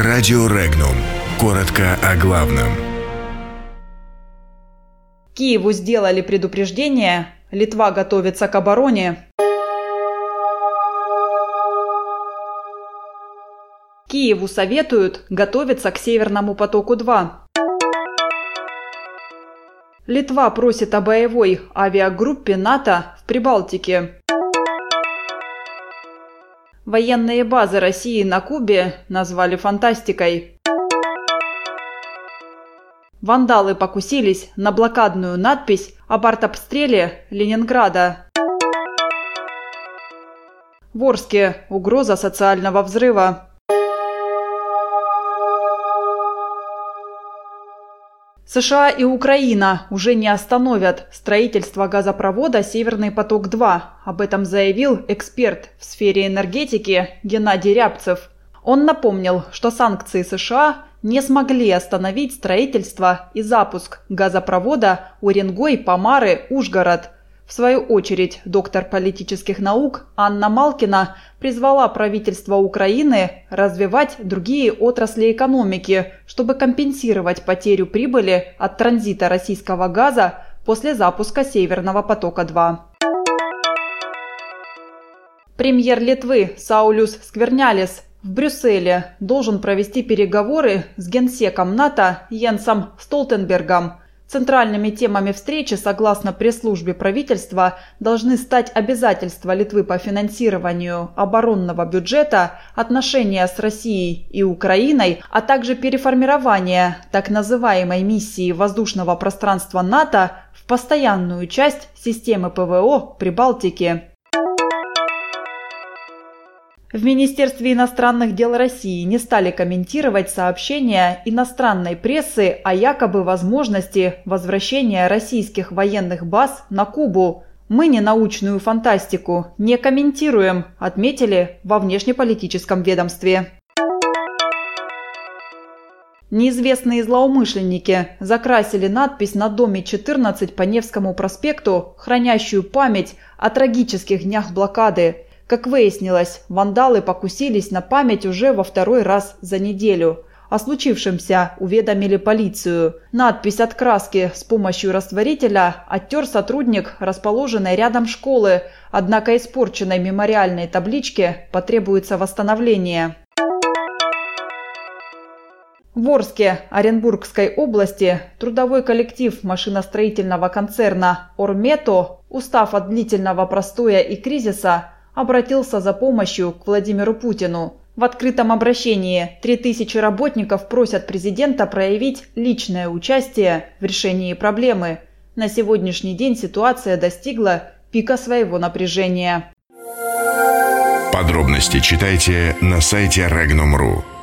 Радио Регнум. Коротко о главном. Киеву сделали предупреждение. Литва готовится к обороне. Киеву советуют готовиться к Северному потоку-2. Литва просит о боевой авиагруппе НАТО в Прибалтике. Военные базы России на Кубе назвали фантастикой. Вандалы покусились на блокадную надпись об артобстреле Ленинграда. В Орске угроза социального взрыва. США и Украина уже не остановят строительство газопровода «Северный поток-2». Об этом заявил эксперт в сфере энергетики Геннадий Рябцев. Он напомнил, что санкции США не смогли остановить строительство и запуск газопровода Уренгой-Помары-Ужгород – в свою очередь, доктор политических наук Анна Малкина призвала правительство Украины развивать другие отрасли экономики, чтобы компенсировать потерю прибыли от транзита российского газа после запуска Северного потока-2. Премьер Литвы Саулюс Сквернялис в Брюсселе должен провести переговоры с генсеком НАТО Йенсом Столтенбергом – Центральными темами встречи, согласно пресс-службе правительства, должны стать обязательства Литвы по финансированию оборонного бюджета, отношения с Россией и Украиной, а также переформирование так называемой миссии воздушного пространства НАТО в постоянную часть системы ПВО Прибалтики. В Министерстве иностранных дел России не стали комментировать сообщения иностранной прессы о якобы возможности возвращения российских военных баз на Кубу. Мы не научную фантастику не комментируем, отметили во внешнеполитическом ведомстве. Неизвестные злоумышленники закрасили надпись на доме 14 по Невскому проспекту, хранящую память о трагических днях блокады – как выяснилось, вандалы покусились на память уже во второй раз за неделю. О случившемся уведомили полицию. Надпись от краски с помощью растворителя оттер сотрудник расположенной рядом школы, однако испорченной мемориальной табличке потребуется восстановление. В Орске Оренбургской области трудовой коллектив машиностроительного концерна «Ормето», устав от длительного простоя и кризиса, обратился за помощью к Владимиру Путину. В открытом обращении 3000 работников просят президента проявить личное участие в решении проблемы. На сегодняшний день ситуация достигла пика своего напряжения. Подробности читайте на сайте Regnum.ru.